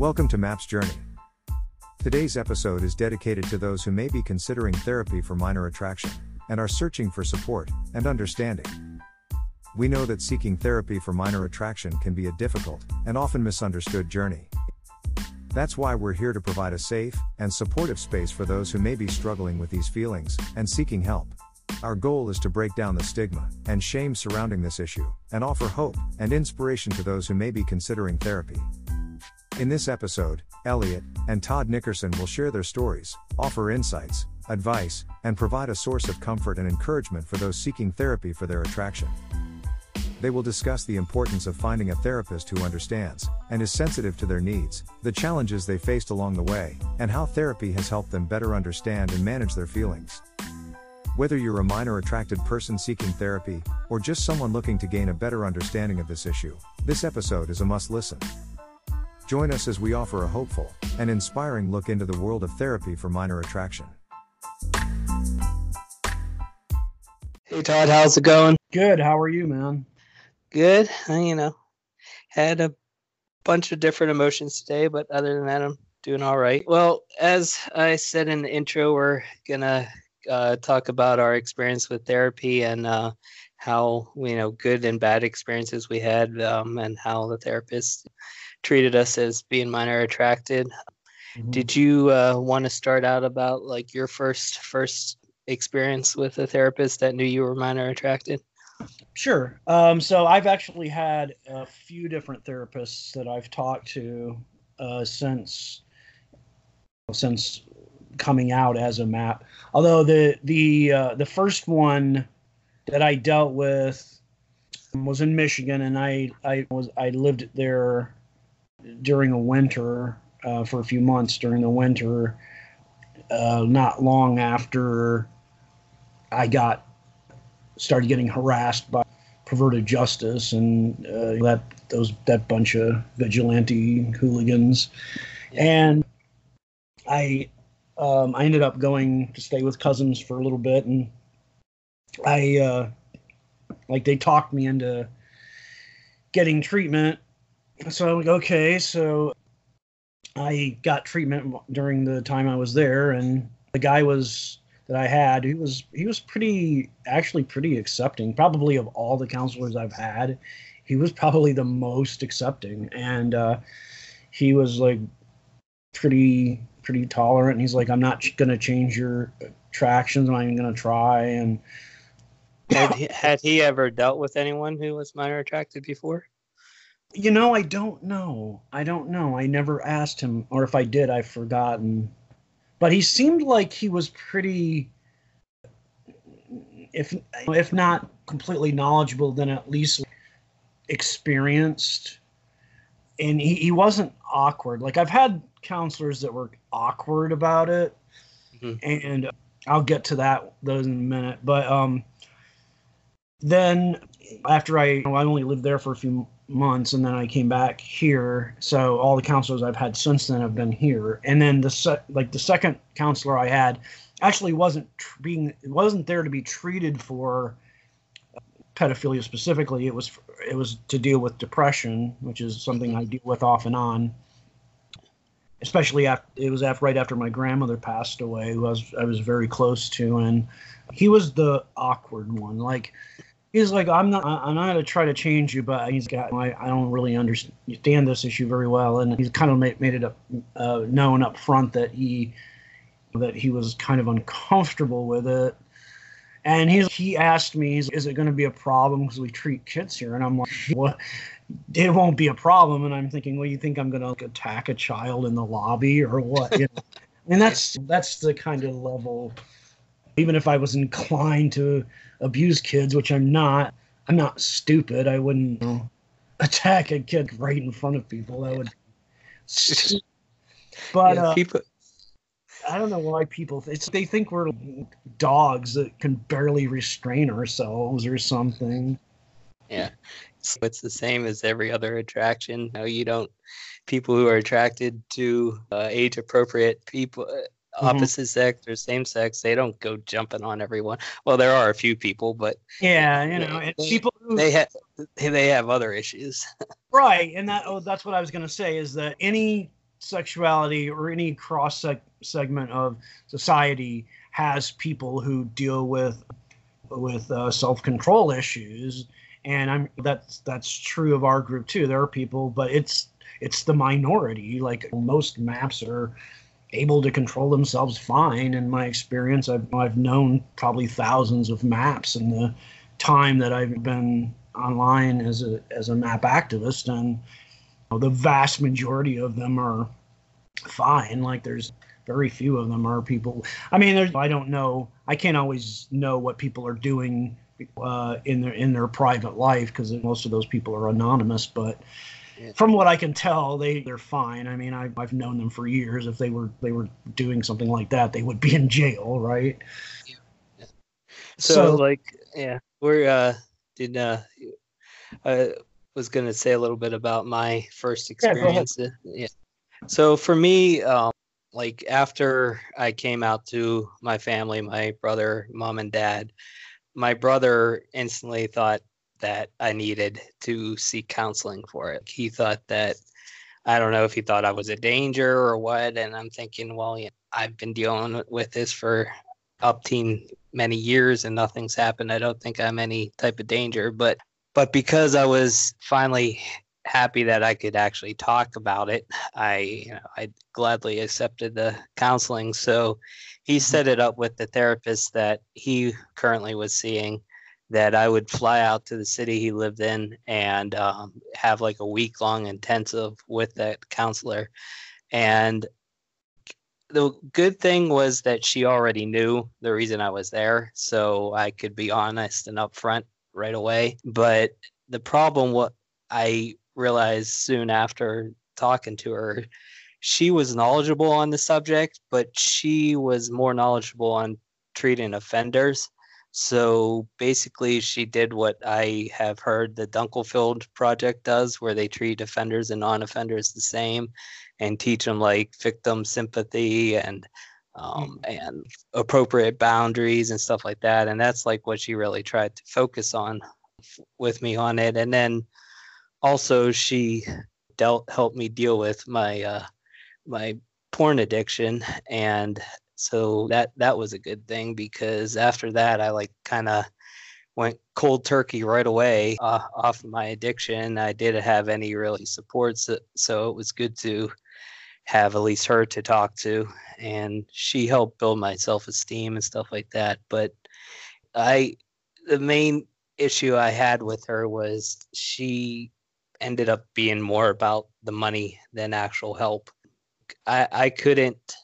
Welcome to MAPS Journey. Today's episode is dedicated to those who may be considering therapy for minor attraction and are searching for support and understanding. We know that seeking therapy for minor attraction can be a difficult and often misunderstood journey. That's why we're here to provide a safe and supportive space for those who may be struggling with these feelings and seeking help. Our goal is to break down the stigma and shame surrounding this issue and offer hope and inspiration to those who may be considering therapy. In this episode, Elliot and Todd Nickerson will share their stories, offer insights, advice, and provide a source of comfort and encouragement for those seeking therapy for their attraction. They will discuss the importance of finding a therapist who understands and is sensitive to their needs, the challenges they faced along the way, and how therapy has helped them better understand and manage their feelings. Whether you're a minor attracted person seeking therapy, or just someone looking to gain a better understanding of this issue, this episode is a must listen. Join us as we offer a hopeful and inspiring look into the world of therapy for minor attraction. Hey Todd, how's it going? Good. How are you, man? Good. I, you know, had a bunch of different emotions today, but other than that, I'm doing all right. Well, as I said in the intro, we're gonna uh, talk about our experience with therapy and uh, how you know good and bad experiences we had, um, and how the therapist treated us as being minor attracted. Mm-hmm. Did you uh, want to start out about like your first first experience with a therapist that knew you were minor attracted? Sure. Um, so I've actually had a few different therapists that I've talked to uh, since since coming out as a map. Although the the uh, the first one that I dealt with was in Michigan, and I I was I lived there during a winter uh, for a few months during the winter. Uh, not long after I got started getting harassed by perverted justice and uh, that those that bunch of vigilante hooligans, and I um, I ended up going to stay with cousins for a little bit, and I uh, like they talked me into getting treatment. So I'm like, okay, so I got treatment during the time I was there, and the guy was that I had, he was he was pretty actually pretty accepting. Probably of all the counselors I've had, he was probably the most accepting, and uh, he was like pretty pretty tolerant. He's like, I'm not gonna change your attractions. I'm not even gonna try. And had he, had he ever dealt with anyone who was minor attracted before? You know, I don't know. I don't know. I never asked him, or if I did, I've forgotten but he seemed like he was pretty if if not completely knowledgeable then at least experienced and he, he wasn't awkward like i've had counselors that were awkward about it mm-hmm. and i'll get to that those in a minute but um then after i i only lived there for a few months and then I came back here. So all the counselors I've had since then have been here. And then the se- like the second counselor I had actually wasn't tr- being wasn't there to be treated for pedophilia specifically. It was it was to deal with depression, which is something I deal with off and on. Especially after it was after right after my grandmother passed away, who I was I was very close to, and he was the awkward one. Like he's like, I'm not, I'm not to try to change you, but he's got, I, I don't really understand this issue very well, and he's kind of made, made it up, uh, known up front that he, that he was kind of uncomfortable with it. And he's, he asked me, is it going to be a problem because we treat kids here? And I'm like, what? It won't be a problem. And I'm thinking, well, you think I'm going to like, attack a child in the lobby or what? You know? and that's, that's the kind of level, even if I was inclined to abuse kids, which I'm not. I'm not stupid. I wouldn't you know, attack a kid right in front of people. That would. but yeah, uh, people. I don't know why people it's they think we're dogs that can barely restrain ourselves or something. Yeah, it's the same as every other attraction. No, you don't. People who are attracted to uh, age appropriate people. Opposite mm-hmm. sex or same sex, they don't go jumping on everyone. Well, there are a few people, but yeah, you know, they, people who, they have they have other issues. right, and that oh, that's what I was going to say is that any sexuality or any cross segment of society has people who deal with with uh, self control issues, and I'm that's that's true of our group too. There are people, but it's it's the minority. Like most MAPS are able to control themselves fine. In my experience, I've I've known probably thousands of MAPS in the time that I've been online as a as a map activist, and you know, the vast majority of them are fine. Like there's very few of them are people. I mean, there's I don't know. I can't always know what people are doing uh, in their in their private life because most of those people are anonymous, but from what I can tell, they they're fine. I mean, I've I've known them for years. If they were they were doing something like that, they would be in jail, right? Yeah. yeah. So, so, like, yeah, we're uh, did uh, I was gonna say a little bit about my first experience. Yeah. yeah. So for me, um, like after I came out to my family, my brother, mom, and dad, my brother instantly thought that I needed to seek counseling for it. He thought that I don't know if he thought I was a danger or what. And I'm thinking, well, yeah, I've been dealing with this for up to many years and nothing's happened. I don't think I'm any type of danger. But but because I was finally happy that I could actually talk about it, I you know I gladly accepted the counseling. So he mm-hmm. set it up with the therapist that he currently was seeing that I would fly out to the city he lived in and um, have like a week long intensive with that counselor. And the good thing was that she already knew the reason I was there, so I could be honest and upfront right away. But the problem, what I realized soon after talking to her, she was knowledgeable on the subject, but she was more knowledgeable on treating offenders so basically, she did what I have heard the Dunkelfeld project does, where they treat offenders and non offenders the same and teach them like victim sympathy and um, mm. and appropriate boundaries and stuff like that. And that's like what she really tried to focus on with me on it. And then also she dealt helped me deal with my uh, my porn addiction and so that that was a good thing because after that i like kind of went cold turkey right away uh, off my addiction. I didn't have any really supports so, it was good to have at least her to talk to and she helped build my self-esteem and stuff like that. But i the main issue i had with her was she ended up being more about the money than actual help. I i couldn't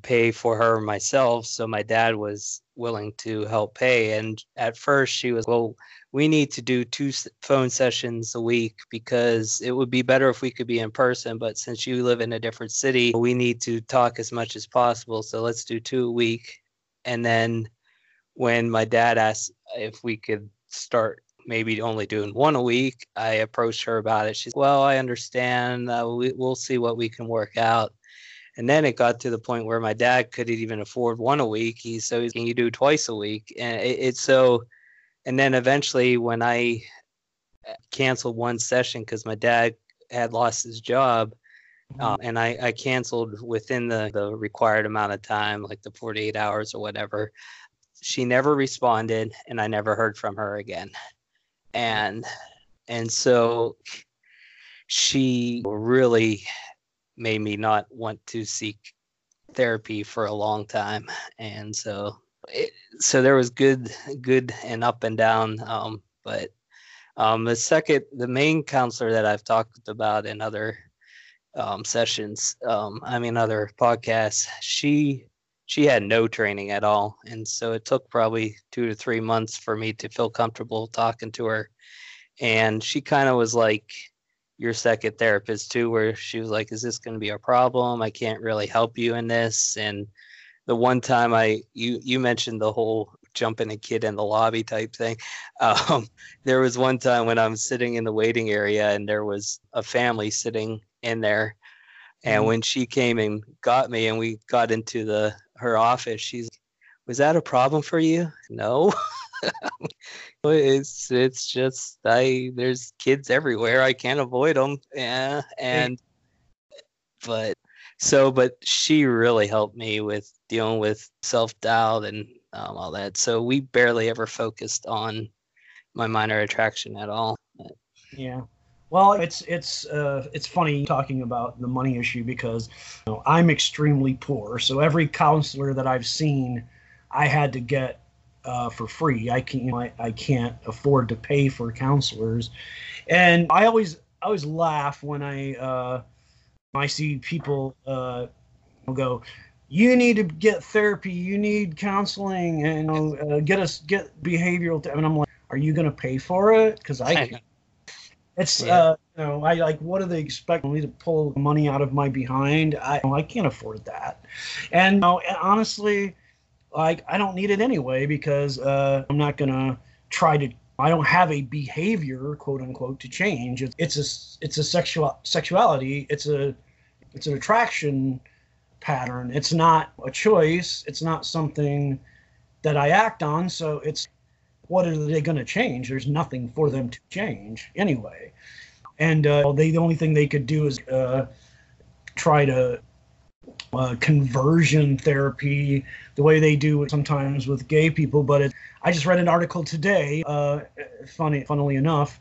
pay for her myself. So my dad was willing to help pay. And at first, she was, well, we need to do two phone sessions a week because it would be better if we could be in person. But since you live in a different city, we need to talk as much as possible. So let's do two a week. And then when my dad asked if we could start maybe only doing one a week, I approached her about it. She's, well, I understand. Uh, we, we'll see what we can work out. And then it got to the point where my dad couldn't even afford one a week. He so he's can you do twice a week? And it, it's so. And then eventually, when I uh, canceled one session because my dad had lost his job, mm-hmm. uh, and I, I canceled within the, the required amount of time, like the 48 hours or whatever. She never responded, and I never heard from her again. And and so she really made me not want to seek therapy for a long time. And so it, so there was good good and up and down um, but um, the second the main counselor that i've talked about in other um, sessions um, i mean other podcasts she she had no training at all. And so it took probably two to three months for me to feel comfortable talking to her. And she kind of was like your second therapist too, where she was like, "Is this going to be a problem? I can't really help you in this." And the one time I you you mentioned the whole jumping a kid in the lobby type thing. Um, there was one time when I'm sitting in the waiting area and there was a family sitting in there, and mm-hmm. when she came and got me and we got into the her office, she's, "Was that a problem for you?" No. it's it's just I there's kids everywhere. I can't avoid them. Yeah, and but so but she really helped me with dealing with self-doubt and um, all that. So we barely ever focused on my minor attraction at all. Yeah. Well it's it's uh, it's funny talking about the money issue because you know, i'm extremely poor. So every counselor that i've seen i had to get uh, for free i can't you know, I, I can't afford to pay for counselors and i always I always laugh when I uh, I see people uh, go, you need to get therapy, you need counseling, and uh, get us get behavioral. Th-. And I'm like, are you going to pay for it? Because I can't. It's yeah. uh, you know, I like. What do they expect me to pull money out of my behind? I I can't afford that, and, you know, honestly, like I don't need it anyway because uh, I'm not gonna try to I don't have a behavior, quote unquote, to change. It's a it's a sexual sexuality. It's a it's an attraction pattern. It's not a choice. It's not something that I act on. So it's what are they going to change? There's nothing for them to change anyway. And uh, they the only thing they could do is uh, try to uh, conversion therapy the way they do it sometimes with gay people. But it, I just read an article today. Uh, funny, funnily enough,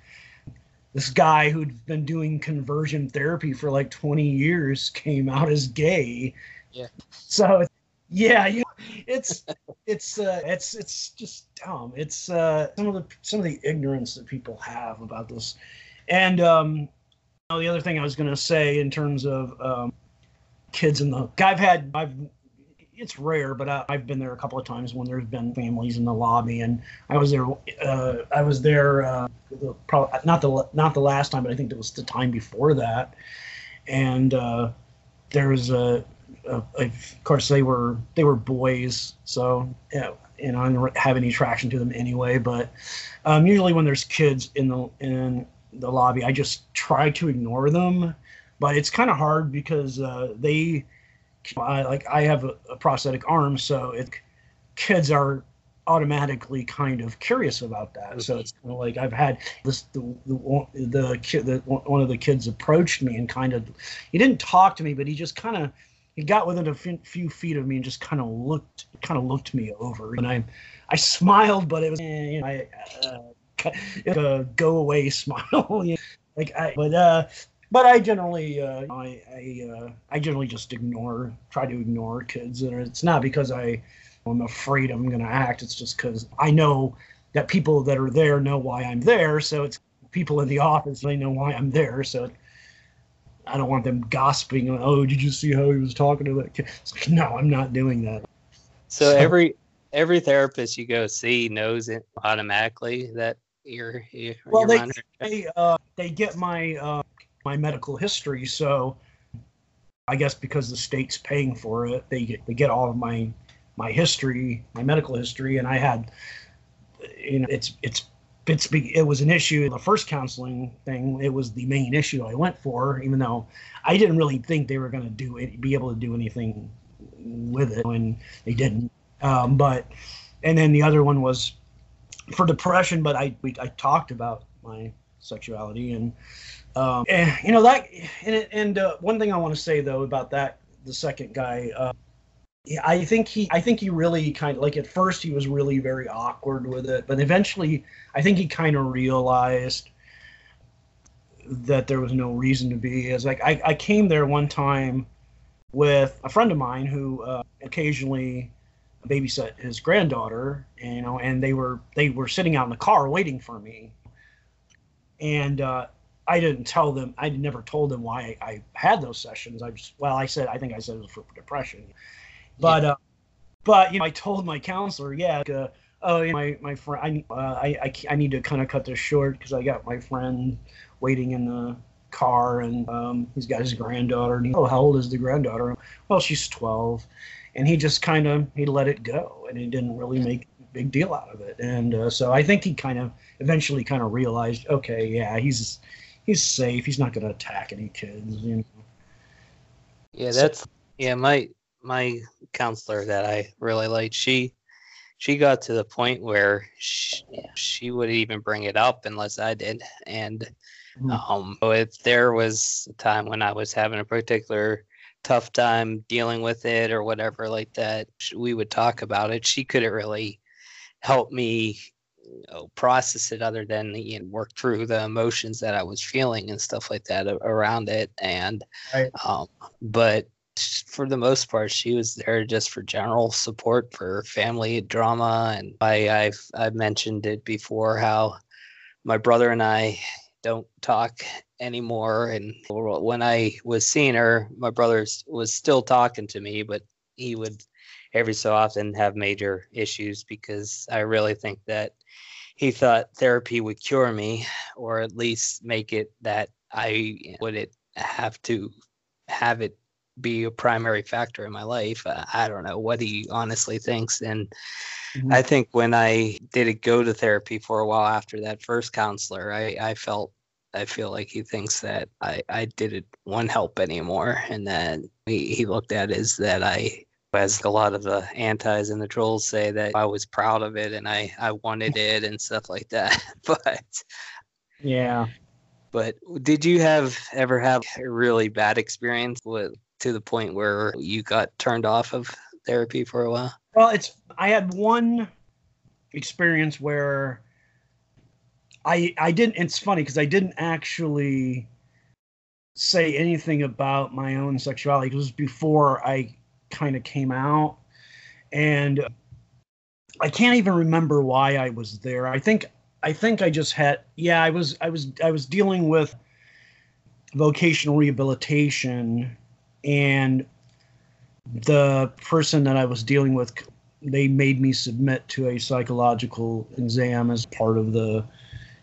this guy who'd been doing conversion therapy for like 20 years came out as gay. Yeah. So, yeah, you know, it's it's uh, it's it's just dumb. It's uh, some of the some of the ignorance that people have about this, and um, the other thing I was going to say in terms of um, kids in the I've had I've it's rare, but I, have been there a couple of times when there's been families in the lobby, and I was there. Uh, I was there uh, the, probably not the not the last time, but I think it was the time before that. And uh, there's a, a, a, of course they were they were boys, so yeah, you know I don't have any attraction to them anyway. But um, usually when there's kids in the in the lobby, I just try to ignore them but it's kind of hard because uh, they I, like I have a, a, prosthetic arm, so it kids are automatically kind of curious about that. So it's kind of like I've had this the the, the kid the, one of the kids approached me and kind of he didn't talk to me, but he just kind of he got within a few feet of me and just kind of looked kind of looked me over and I I smiled, but it was eh, you know, I, uh, a go away smile. like I but uh but I generally, uh, I I, uh, I generally just ignore, try to ignore kids, and it's not because I, I'm afraid I'm going to act. It's just because I know that people that are there know why I'm there. So it's people in the office they know why I'm there. So I don't want them gossiping. Oh, did you see how he was talking to that kid? Like, no, I'm not doing that. So, so every every therapist you go see knows it automatically that you're, you're well they they, uh, they get my uh, my medical history. So I guess because the state's paying for it, they get they get all of my my history, my medical history, and I had, you know, it's it's it's it was an issue. The first counseling thing, it was the main issue I went for, even though I didn't really think they were going to do it, be able to do anything with it, and they didn't. Um, but and then the other one was for depression, but I we, I talked about my sexuality and um, and, you know that, and, and uh, one thing I want to say though about that, the second guy, uh, I think he, I think he really kind of like at first he was really very awkward with it, but eventually I think he kind of realized that there was no reason to be. As like I, I came there one time with a friend of mine who uh, occasionally babysat his granddaughter, you know, and they were they were sitting out in the car waiting for me, and uh, I didn't tell them. I never told them why I had those sessions. I just well, I said I think I said it was for depression, but yeah. uh, but you know I told my counselor, yeah, uh, oh yeah, my my friend, I, uh, I I I need to kind of cut this short because I got my friend waiting in the car and um, he's got his granddaughter. And he, oh, how old is the granddaughter? Well, she's twelve, and he just kind of he let it go and he didn't really make a big deal out of it. And uh, so I think he kind of eventually kind of realized, okay, yeah, he's he's safe. He's not going to attack any kids. You know. Yeah, that's yeah. My my counselor that I really liked, she she got to the point where she, she would even bring it up unless I did. And mm-hmm. um, if there was a time when I was having a particular tough time dealing with it or whatever like that, we would talk about it. She couldn't really help me you know, process it other than you know, work through the emotions that I was feeling and stuff like that around it. And, right. um, but for the most part, she was there just for general support for family drama. And I, I've, I've mentioned it before how my brother and I don't talk anymore. And when I was seeing her, my brother was still talking to me, but he would every so often have major issues because I really think that he thought therapy would cure me or at least make it that I would it have to have it be a primary factor in my life. Uh, I don't know what he honestly thinks. And mm-hmm. I think when I did go to therapy for a while after that first counselor, I, I felt I feel like he thinks that I, I didn't want help anymore. And then he, he looked at is that I, as a lot of the antis and the trolls say, that I was proud of it and I, I wanted it and stuff like that. but yeah. But did you have ever have a really bad experience with to the point where you got turned off of therapy for a while? Well, it's I had one experience where I I didn't. It's funny because I didn't actually say anything about my own sexuality. It was before I kind of came out, and I can't even remember why I was there. I think I think I just had yeah. I was I was I was dealing with vocational rehabilitation and the person that I was dealing with they made me submit to a psychological exam as part of the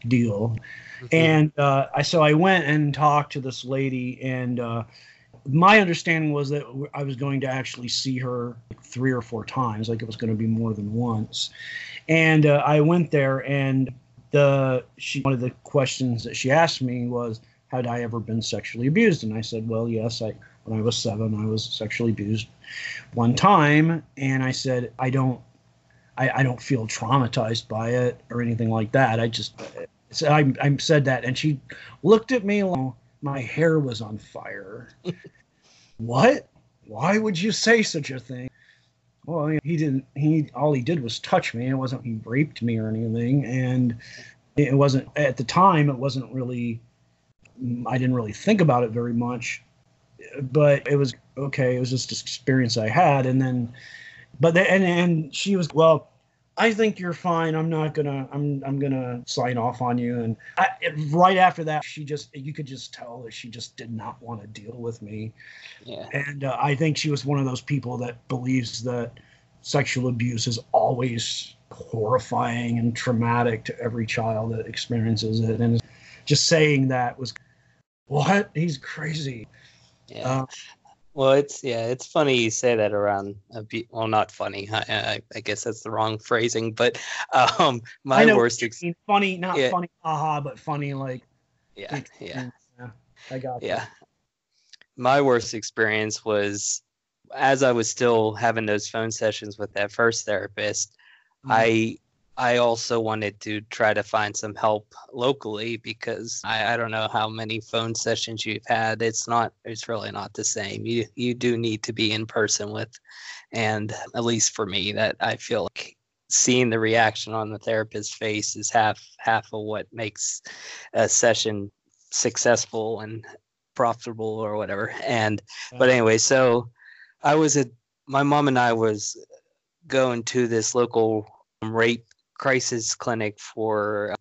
deal. Mm-hmm. And uh, I so I went and talked to this lady, and uh, my understanding was that I was going to actually see her three or four times, like it was going to be more than once. And uh, I went there, and the she one of the questions that she asked me was, "Had I ever been sexually abused?" And I said, "Well, yes, I." When I was seven, I was sexually abused one time, and I said, "I don't I, I, don't feel traumatized by it or anything like that. I just so I, I said that, and she looked at me like my hair was on fire. what? Why would you say such a thing? Well, he didn't. He all he did was touch me. It wasn't he raped me or anything, and it wasn't at the time. It wasn't really. I didn't really think about it very much, but it was okay. It was just an experience I had, and then, but the, and and she was well I think you're fine. I'm not gonna. I'm. I'm gonna sign off on you. And I, right after that, she just. You could just tell that she just did not want to deal with me. Yeah. And uh, I think she was one of those people that believes that sexual abuse is always horrifying and traumatic to every child that experiences it. And just saying that was, what? He's crazy. Yeah. Uh, well, it's yeah, it's funny you say that around. A be- well, not funny. I, I, I, guess that's the wrong phrasing, but um, my worst. Ex- funny, not yeah. funny, haha, but funny like. Yeah, yeah, yeah. I got. Yeah, my worst experience was as I was still having those phone sessions with that first therapist. Mm-hmm. I I also wanted to try to find some help locally because I, I don't know how many phone sessions you've had. It's not it's really not the same. You you do need to be in person with and at least for me that I feel like seeing the reaction on the therapist's face is half half of what makes a session successful and profitable or whatever. And but anyway, so I was at my mom and I was going to this local rape crisis clinic for uh,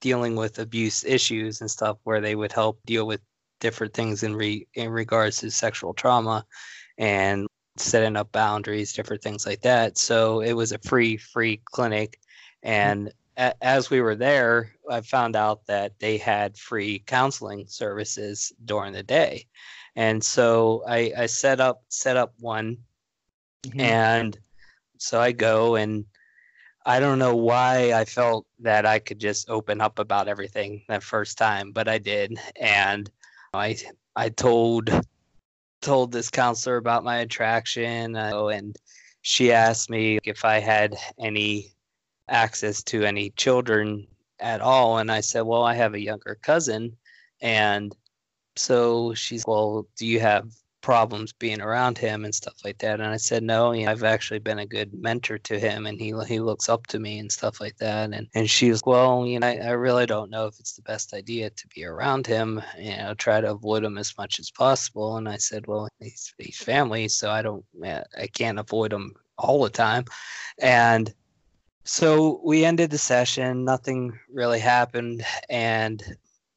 dealing with abuse issues and stuff where they would help deal with different things in re in regards to sexual trauma and setting up boundaries different things like that. So it was a free free clinic. And a- as we were there i found out that they had free counseling services during the day. And so i i set up set up one. Mm-hmm. and so i go and I don't know why I felt that I could just open up about everything that first time, but I did, and I I told told this counselor about my attraction, uh, and she asked me if I had any access to any children at all, and I said, well, I have a younger cousin, and so she's well, do you have problems being around him and stuff like that. And I said, no, you know, I've actually been a good mentor to him and he he looks up to me and stuff like that. And and she was, well, you know, I, I really don't know if it's the best idea to be around him. You know, try to avoid him as much as possible. And I said, well, he's he's family, so I don't, I can't avoid him all the time. And so we ended the session. Nothing really happened, and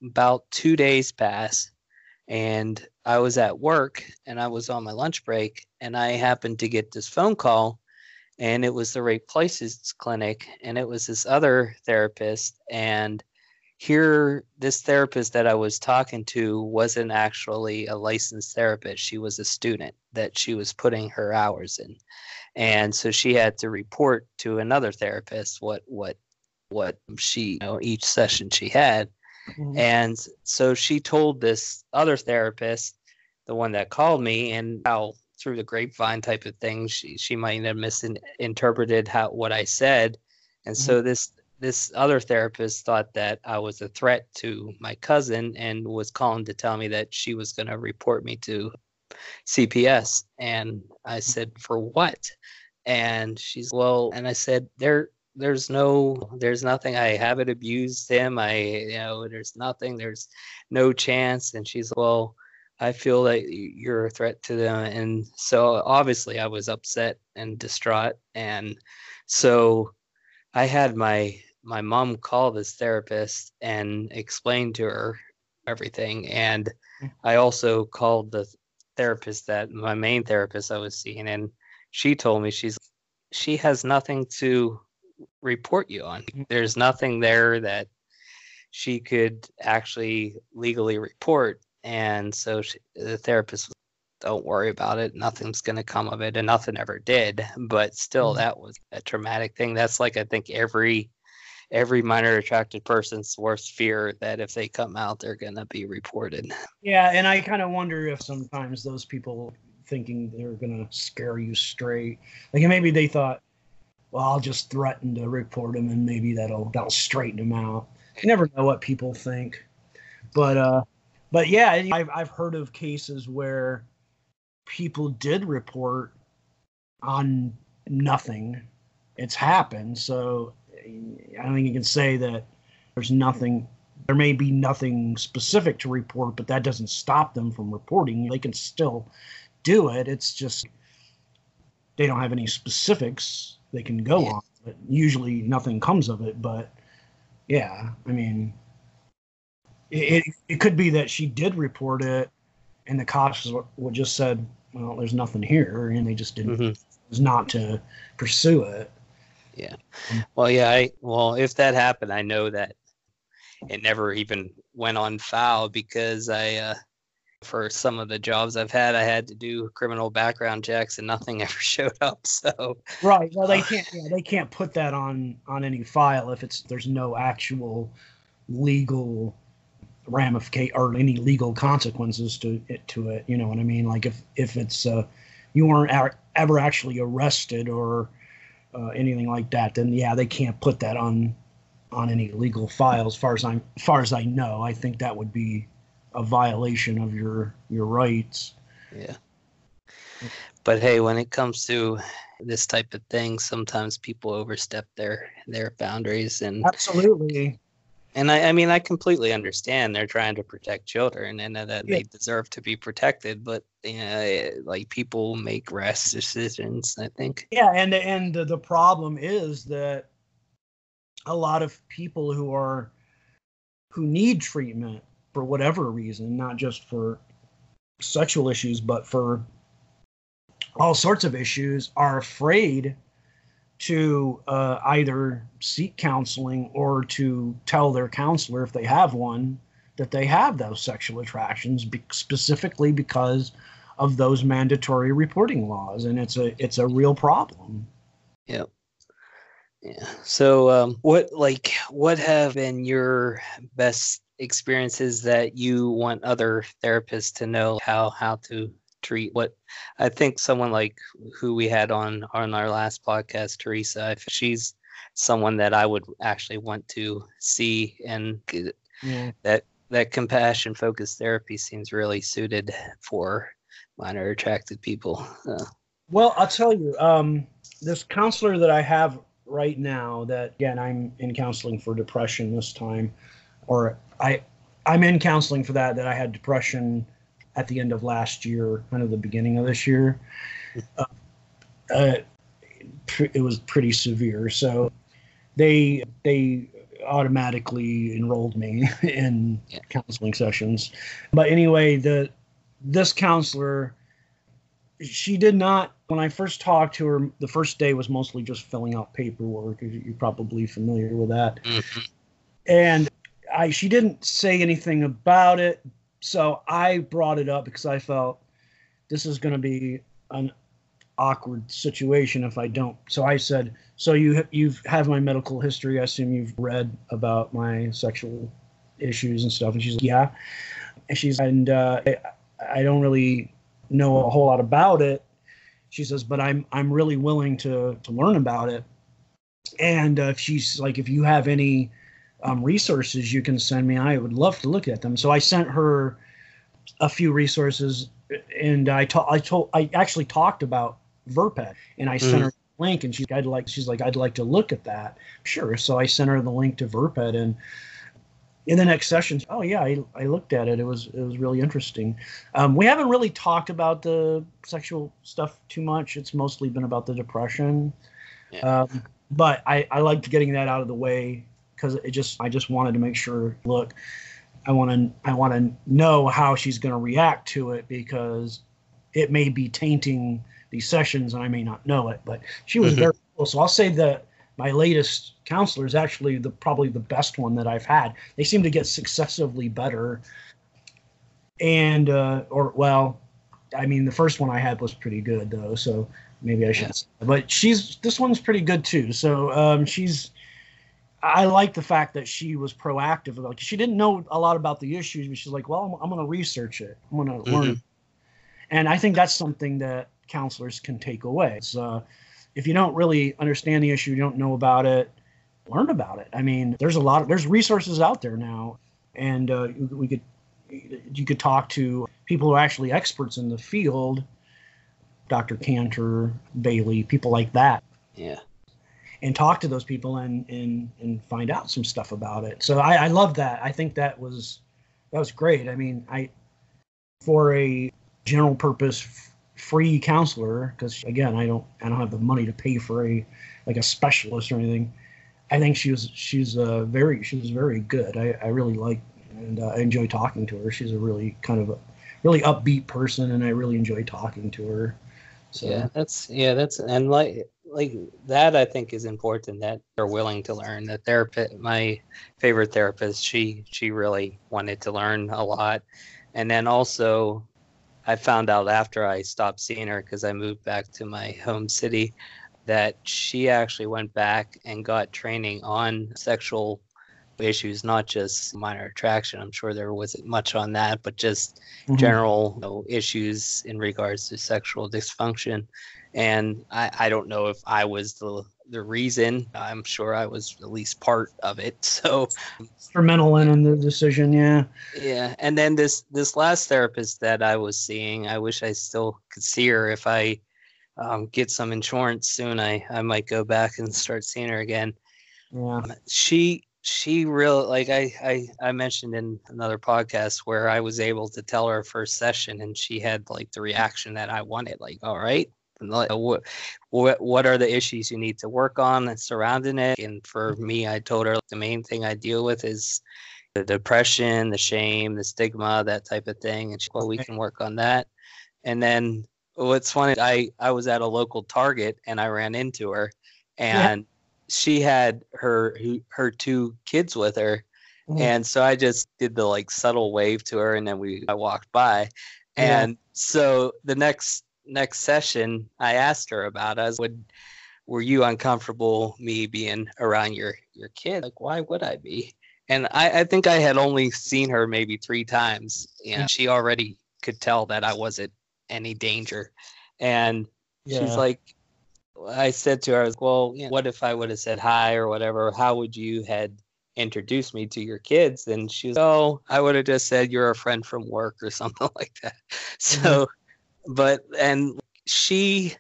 about two days passed and I was at work and I was on my lunch break and I happened to get this phone call and it was the Rape Places clinic and it was this other therapist and here this therapist that I was talking to wasn't actually a licensed therapist. She was a student that she was putting her hours in. And so she had to report to another therapist what what what she you know each session she had Mm-hmm. And so she told this other therapist, the one that called me, and how through the grapevine type of thing, she she might have misinterpreted how what I said, and mm-hmm. so this this other therapist thought that I was a threat to my cousin and was calling to tell me that she was going to report me to CPS. And I said, for what? And she's, well, and I said, there, there's no there's nothing i haven't abused him. I you know there's nothing there's no chance. And she's well i feel that you're a threat to them. And so obviously i was upset and distraught. And so i had my my mom call this therapist and explain to her everything. And mm. i also called the therapist that my main therapist i was seeing. And she told me she's she has nothing to report you on. Mm-hmm. There's nothing there that she could actually legally report. And so she, the therapist was, don't worry about it. Nothing's going to come of it. And nothing ever did. But still, mm-hmm. that was a traumatic thing. That's like, I think, every every minor attracted person's worst fear that if they come out they're going to be reported yeah and i kind of wonder if sometimes those people thinking they're going to scare you straight like maybe they thought well, I'll just threaten to report him and maybe that'll that'll straighten him out. You never know what people think, but uh, but yeah, I've I've heard of cases where people did report on nothing. It's happened, so I don't think you can say that there's nothing. There may be nothing specific to report, but that doesn't stop them from reporting. They can still do it. It's just they don't have any specifics they can go yeah. on. But usually nothing comes of it. But yeah, I mean, it, it, it could be that she did report it, and the cops would just said, "Well, there's nothing here," and they just didn't mm-hmm. was not to pursue it. Yeah. Well, yeah. I well, if that happened, I know that it never even went on foul because I uh, for some of the jobs I've had, I had to do criminal background checks, and nothing ever showed up. So right, well, they can't. Yeah, they can't put that on on any file if it's there's no actual legal ramification or any legal consequences to it. To it, you know what I mean? Like if if it's uh, you weren't ever actually arrested or uh, anything like that, then yeah, they can't put that on on any legal file. As far as I'm, as far as I know, I think that would be a violation of your your rights. Yeah. But hey, when it comes to this type of thing, sometimes people overstep their their boundaries and absolutely. And I, I mean, I completely understand they're trying to protect children and that yeah. they deserve to be protected. But you know, like people make rash decisions. I think. Yeah, and and the problem is that a lot of people who are who need treatment for whatever reason, not just for sexual issues, but for all sorts of issues, are afraid to uh, either seek counseling or to tell their counselor if they have one that they have those sexual attractions be- specifically because of those mandatory reporting laws. And it's a it's a real problem. Yep. Yeah. So um, what like what have been your best experiences that you want other therapists to know how how to treat what I think someone like who we had on on our last podcast, Teresa, if she's someone that I would actually want to see and yeah. that that compassion focused therapy seems really suited for minor attracted people. Uh, well, I'll tell you, um, this counselor that I have right now, that again, I'm in counseling for depression this time, or I, I'm in counseling for that. That I had depression at the end of last year, kind of the beginning of this year. Uh, uh, it was pretty severe, so they they automatically enrolled me in yeah. counseling sessions. But anyway, the this counselor she did not when i first talked to her the first day was mostly just filling out paperwork you're probably familiar with that mm-hmm. and i she didn't say anything about it so i brought it up because i felt this is going to be an awkward situation if i don't so i said so you you have my medical history i assume you've read about my sexual issues and stuff and she's like yeah and she's and uh, I, I don't really know a whole lot about it. She says, but I'm I'm really willing to to learn about it. And uh, she's like, if you have any um, resources you can send me, I would love to look at them. So I sent her a few resources, and I told I told I actually talked about VirPed, and I sent mm. her a link, and she's I'd like she's like I'd like to look at that. Sure. So I sent her the link to VirPed, and in the next session, oh yeah, I, I looked at it. It was it was really interesting. Um, we haven't really talked about the sexual stuff too much. It's mostly been about the depression. Yeah. Um, but I, I liked getting that out of the way because it just I just wanted to make sure. Look, I want to I want to know how she's going to react to it because it may be tainting these sessions and I may not know it. But she was mm-hmm. very cool. So I'll say that my latest counselor is actually the probably the best one that I've had. They seem to get successively better. And uh, or well, I mean the first one I had was pretty good though, so maybe I should. Yeah. But she's this one's pretty good too. So um, she's. I like the fact that she was proactive. Like she didn't know a lot about the issues, but she's like, "Well, I'm, I'm going to research it. I'm going to mm-hmm. learn." And I think that's something that counselors can take away. Uh, if you don't really understand the issue, you don't know about it, learn about it. I mean, there's a lot of there's resources out there now, and uh, we could you could talk to people who are actually experts in the field, Dr. Cantor, Bailey, people like that. Yeah. And talk to those people and and and find out some stuff about it. So I, I love that. I think that was that was great. I mean, I for a general purpose free counselor because again i don't i don't have the money to pay for a like a specialist or anything i think she was she's uh very she was very good i i really like and uh, i enjoy talking to her she's a really kind of a really upbeat person and i really enjoy talking to her so yeah that's yeah that's and like like that i think is important that they're willing to learn the therapist my favorite therapist she she really wanted to learn a lot and then also I found out after I stopped seeing her because I moved back to my home city that she actually went back and got training on sexual issues, not just minor attraction. I'm sure there wasn't much on that, but just mm-hmm. general you know, issues in regards to sexual dysfunction. And I, I don't know if I was the the reason. I'm sure I was at least part of it. So instrumental in the decision, yeah. Yeah, and then this this last therapist that I was seeing, I wish I still could see her. If I um, get some insurance soon, I I might go back and start seeing her again. Yeah. Um, she she really like I, I I mentioned in another podcast where I was able to tell her first session and she had like the reaction that I wanted. Like, all right, what, what what are the issues you need to work on surrounding it? And for me i told her the main thing i deal with is the depression the shame the stigma that type of thing. And she, well we can work on that. And then what's funny i i was at a local target and i ran into her. And yeah. she had her her two kids with her. Mm-hmm. and so i just did the like subtle wave to her and then we i walked by. And yeah. so the next next session, I asked her about us. Would were you uncomfortable me being around your your kid? Like, why would I be? And I, I think I had only seen her maybe three times, and she already could tell that I wasn't any danger. And yeah. she's like, I said to her, "Well, you know, what if I would have said hi or whatever? How would you had introduced me to your kids?" And she was, "Oh, I would have just said you're a friend from work or something like that." Mm-hmm. So but and she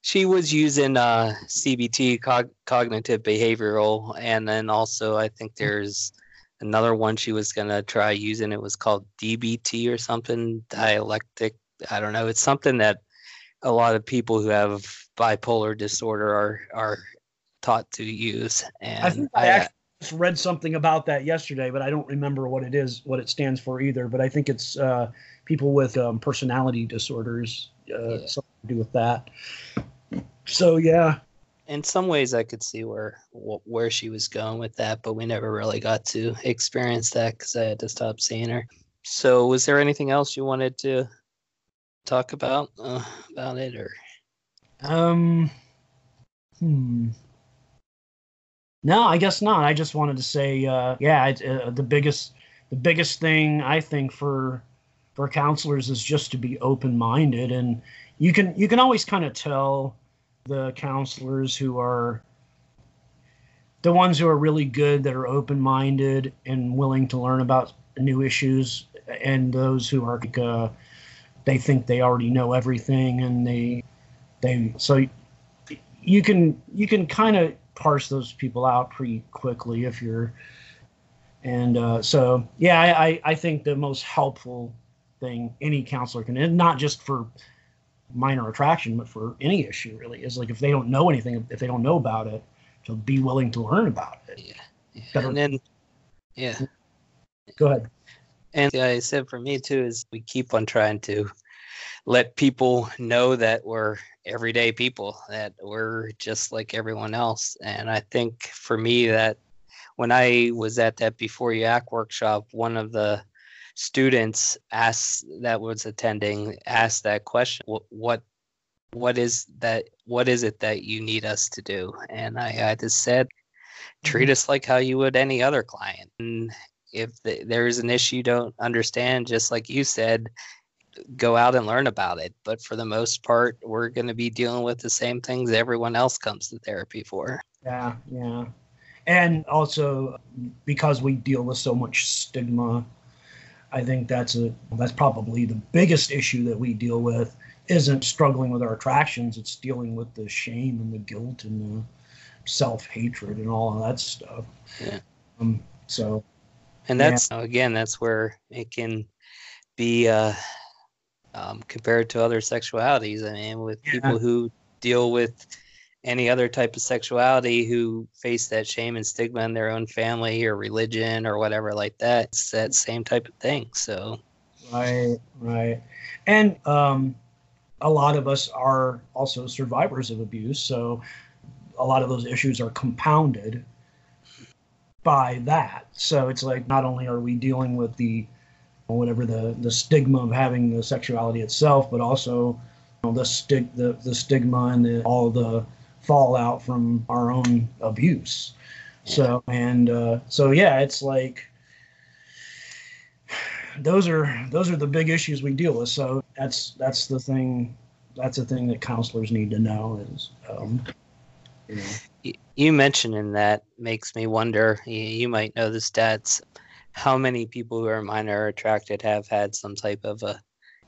she was using uh, CBT, cog- cognitive behavioral, and then also I think there's another one she was gonna try using. It was called DBT or something, dialectic. I don't know. It's something that a lot of people who have bipolar disorder are are taught to use. And I think I, I actually just read something about that yesterday, but I don't remember what it is, what it stands for either. But I think it's uh, people with um, personality disorders, uh, yeah. something to do with that. So yeah. In some ways, I could see where where she was going with that, but we never really got to experience that because I had to stop seeing her. So, was there anything else you wanted to talk about uh, about it, or? Um. Hmm. No, I guess not. I just wanted to say, uh, yeah, uh, the biggest the biggest thing I think for for counselors is just to be open minded, and you can you can always kind of tell the counselors who are the ones who are really good that are open minded and willing to learn about new issues, and those who are like, uh, they think they already know everything and they they so you can you can kind of parse those people out pretty quickly if you're and uh, so yeah I, I think the most helpful thing any counselor can and not just for minor attraction but for any issue really is like if they don't know anything if they don't know about it to be willing to learn about it yeah, yeah. and then yeah go ahead and yeah, I said for me too is we keep on trying to let people know that we're everyday people, that we're just like everyone else. And I think for me that when I was at that before you act workshop, one of the students asked that was attending asked that question what, what what is that what is it that you need us to do and i, I just said treat mm-hmm. us like how you would any other client and if the, there is an issue you don't understand just like you said go out and learn about it. But for the most part, we're going to be dealing with the same things everyone else comes to therapy for. Yeah, yeah. And also because we deal with so much stigma, I think that's a that's probably the biggest issue that we deal with isn't struggling with our attractions, it's dealing with the shame and the guilt and the self-hatred and all of that stuff. Yeah. Um, so and that's yeah. again that's where it can be uh um, compared to other sexualities. I mean, with yeah. people who deal with any other type of sexuality who face that shame and stigma in their own family or religion or whatever like that, it's that same type of thing. So, right, right. And um, a lot of us are also survivors of abuse. So, a lot of those issues are compounded by that. So, it's like not only are we dealing with the whatever the, the stigma of having the sexuality itself, but also you know, the, stig- the, the stigma and the, all the fallout from our own abuse. So, and uh, so, yeah, it's like those are those are the big issues we deal with. So that's that's the thing. That's the thing that counselors need to know is. Um, you, know. you mentioning that makes me wonder. You, you might know the stats how many people who are minor attracted have had some type of a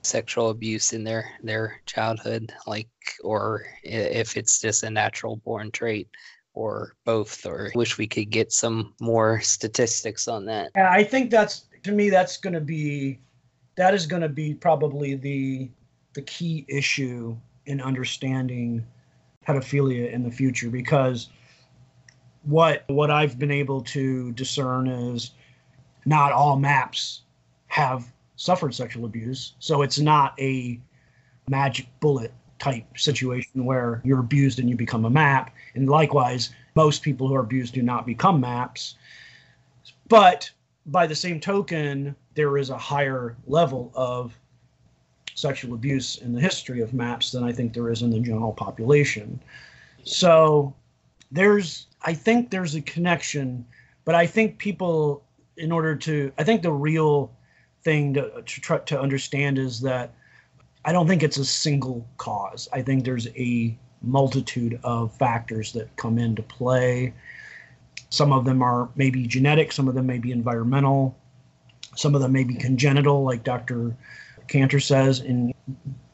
sexual abuse in their their childhood like or if it's just a natural born trait or both or wish we could get some more statistics on that yeah, i think that's to me that's going to be that is going to be probably the the key issue in understanding pedophilia in the future because what what i've been able to discern is not all maps have suffered sexual abuse. So it's not a magic bullet type situation where you're abused and you become a map. And likewise, most people who are abused do not become maps. But by the same token, there is a higher level of sexual abuse in the history of maps than I think there is in the general population. So there's, I think there's a connection, but I think people in order to i think the real thing to, to try to understand is that i don't think it's a single cause i think there's a multitude of factors that come into play some of them are maybe genetic some of them may be environmental some of them may be congenital like dr cantor says and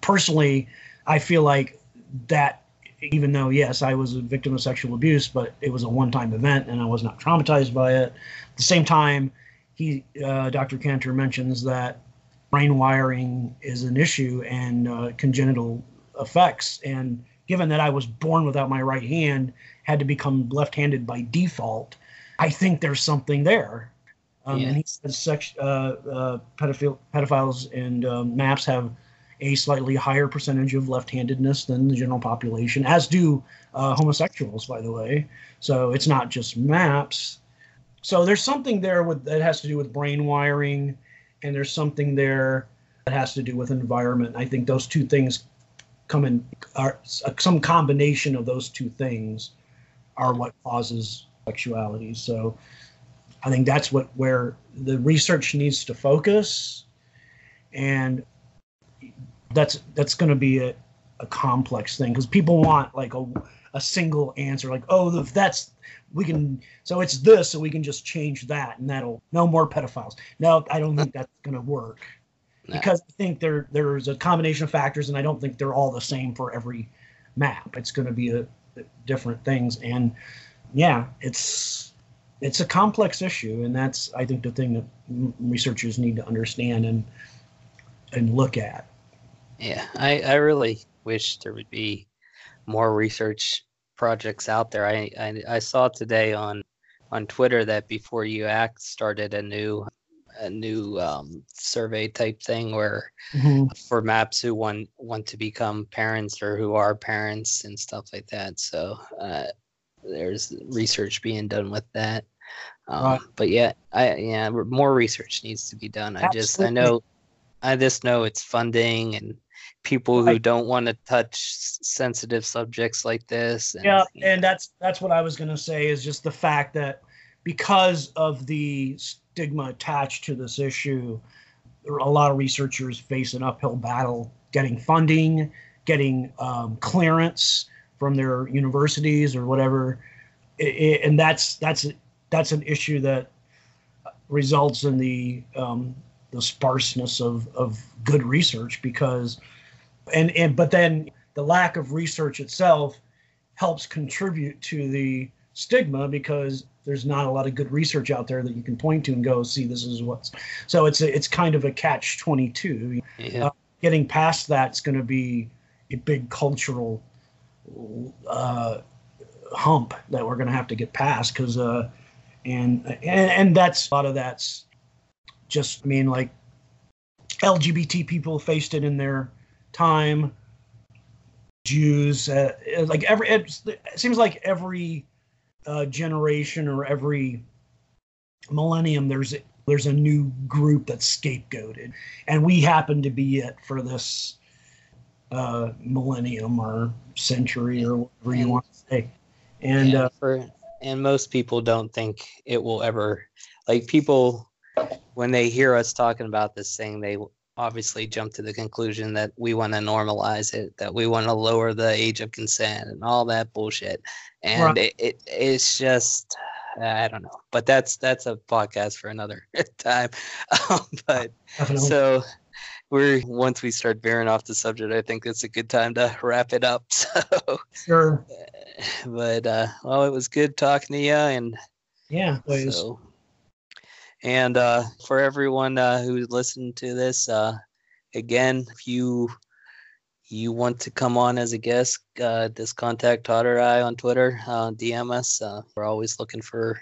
personally, I feel like that even though yes, I was a victim of sexual abuse, but it was a one-time event and I was not traumatized by it. At the same time, he uh, Dr. Cantor mentions that brain wiring is an issue and uh, congenital effects. And given that I was born without my right hand, had to become left-handed by default, I think there's something there. Um, yeah. And he says sex, uh, uh, pedophile, pedophiles and um, MAPS have a slightly higher percentage of left-handedness than the general population, as do uh, homosexuals, by the way. So it's not just MAPS. So there's something there with that has to do with brain wiring, and there's something there that has to do with environment. I think those two things come in are uh, some combination of those two things are what causes sexuality. So I think that's what where the research needs to focus, and that's that's going to be a, a complex thing because people want like a, a single answer, like oh that's we can so it's this so we can just change that and that'll no more pedophiles. No, I don't think that's going to work because I think there there's a combination of factors and I don't think they're all the same for every map. It's going to be a, a different things and yeah, it's it's a complex issue, and that's I think the thing that researchers need to understand and and look at. Yeah, I I really wish there would be more research projects out there. I I, I saw today on on Twitter that Before You Act started a new a new um, survey type thing where mm-hmm. for maps who want want to become parents or who are parents and stuff like that. So uh, there's research being done with that. Um, right. But yeah, I yeah, more research needs to be done. I just I know, I just know it's funding and people who don't want to touch sensitive subjects like this. And, yeah, and that's that's what I was gonna say is just the fact that because of the stigma attached to this issue, a lot of researchers face an uphill battle getting funding, getting um, clearance from their universities or whatever, it, and that's that's that's an issue that results in the um, the sparseness of of good research because and and but then the lack of research itself helps contribute to the stigma because there's not a lot of good research out there that you can point to and go see this is what's so it's a, it's kind of a catch 22 yeah. uh, getting past that's going to be a big cultural uh, hump that we're going to have to get past because uh, and, and and that's a lot of that's just I mean like LGBT people faced it in their time. Jews, uh, like every it, seems like every uh, generation or every millennium, there's there's a new group that's scapegoated, and we happen to be it for this uh, millennium or century or whatever you want to say. And yeah, uh, for and most people don't think it will ever like people when they hear us talking about this thing, they obviously jump to the conclusion that we want to normalize it, that we want to lower the age of consent and all that bullshit. And right. it, it it's just I don't know, but that's that's a podcast for another time. Um, but so we're once we start veering off the subject, I think it's a good time to wrap it up. So sure. But uh, well, it was good talking to you, and yeah, please. So, and uh, for everyone uh, who listened to this, uh, again, if you you want to come on as a guest, uh, just contact Todd or I on Twitter, uh, DM us. Uh, we're always looking for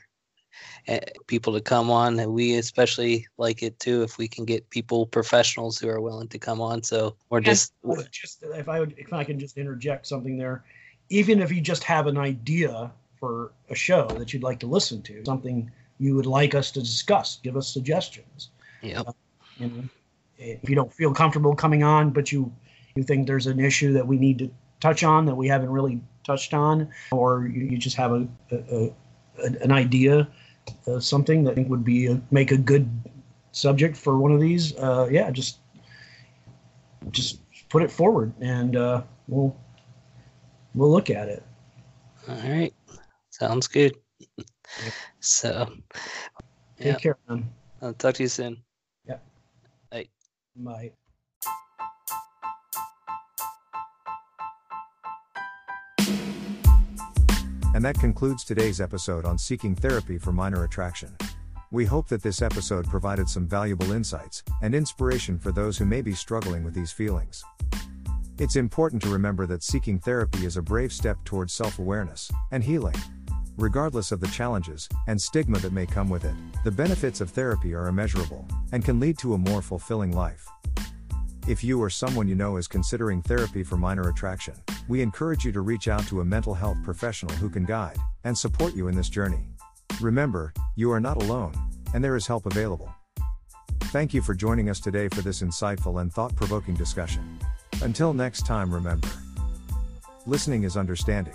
Eh, people to come on and we especially like it too if we can get people professionals who are willing to come on so we're just just if i would if i can just interject something there even if you just have an idea for a show that you'd like to listen to something you would like us to discuss give us suggestions yeah uh, you know if you don't feel comfortable coming on but you you think there's an issue that we need to touch on that we haven't really touched on or you, you just have a, a, a an idea uh, something that I think would be a, make a good subject for one of these, uh, yeah, just just put it forward and uh, we'll we'll look at it. All right, sounds good. Yep. So, take yeah. care, man. I'll talk to you soon. Yeah. Bye. Bye. And that concludes today's episode on seeking therapy for minor attraction. We hope that this episode provided some valuable insights and inspiration for those who may be struggling with these feelings. It's important to remember that seeking therapy is a brave step towards self awareness and healing. Regardless of the challenges and stigma that may come with it, the benefits of therapy are immeasurable and can lead to a more fulfilling life. If you or someone you know is considering therapy for minor attraction, we encourage you to reach out to a mental health professional who can guide and support you in this journey. Remember, you are not alone, and there is help available. Thank you for joining us today for this insightful and thought provoking discussion. Until next time, remember listening is understanding.